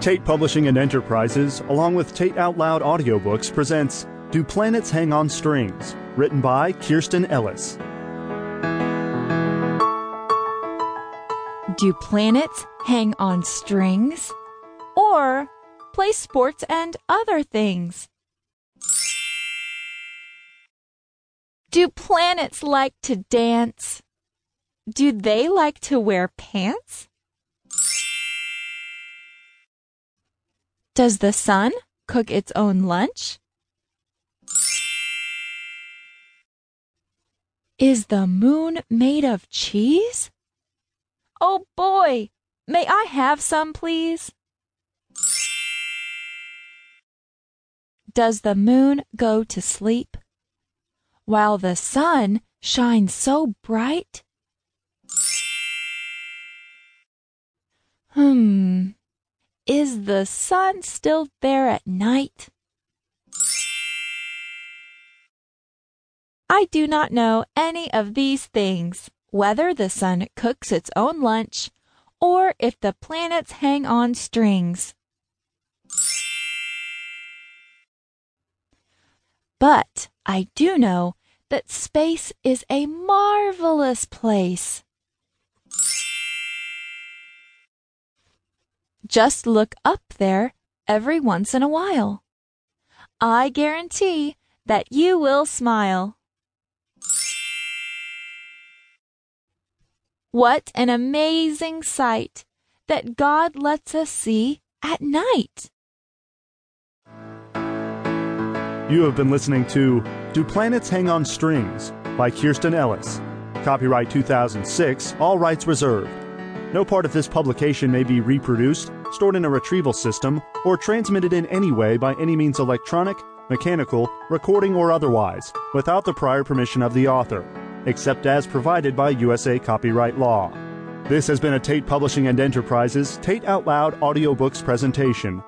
Tate Publishing and Enterprises, along with Tate Out Loud Audiobooks, presents Do Planets Hang on Strings? Written by Kiersten Ellis. Do planets hang on strings? Or play sports and other things? Do planets like to dance? Do they like to wear pants? Does the sun cook its own lunch? Is the moon made of cheese? Oh boy, may I have some, please? Does the moon go to sleep while the sun shines so bright? Hmm. Is the sun still there at night? I do not know any of these things, whether the sun cooks its own lunch or if the planets hang on strings. But I do know that space is a marvelous place. Just look up there every once in a while. I guarantee that you will smile. What an amazing sight that God lets us see at night. You have been listening to Do Planets Hang on Strings by Kiersten Ellis. Copyright 2006, all rights reserved. No part of this publication may be reproduced, stored in a retrieval system, or transmitted in any way by any means electronic, mechanical, recording, or otherwise, without the prior permission of the author except as provided by USA copyright law. This has been a Tate Publishing and Enterprises Tate Out Loud audiobooks presentation.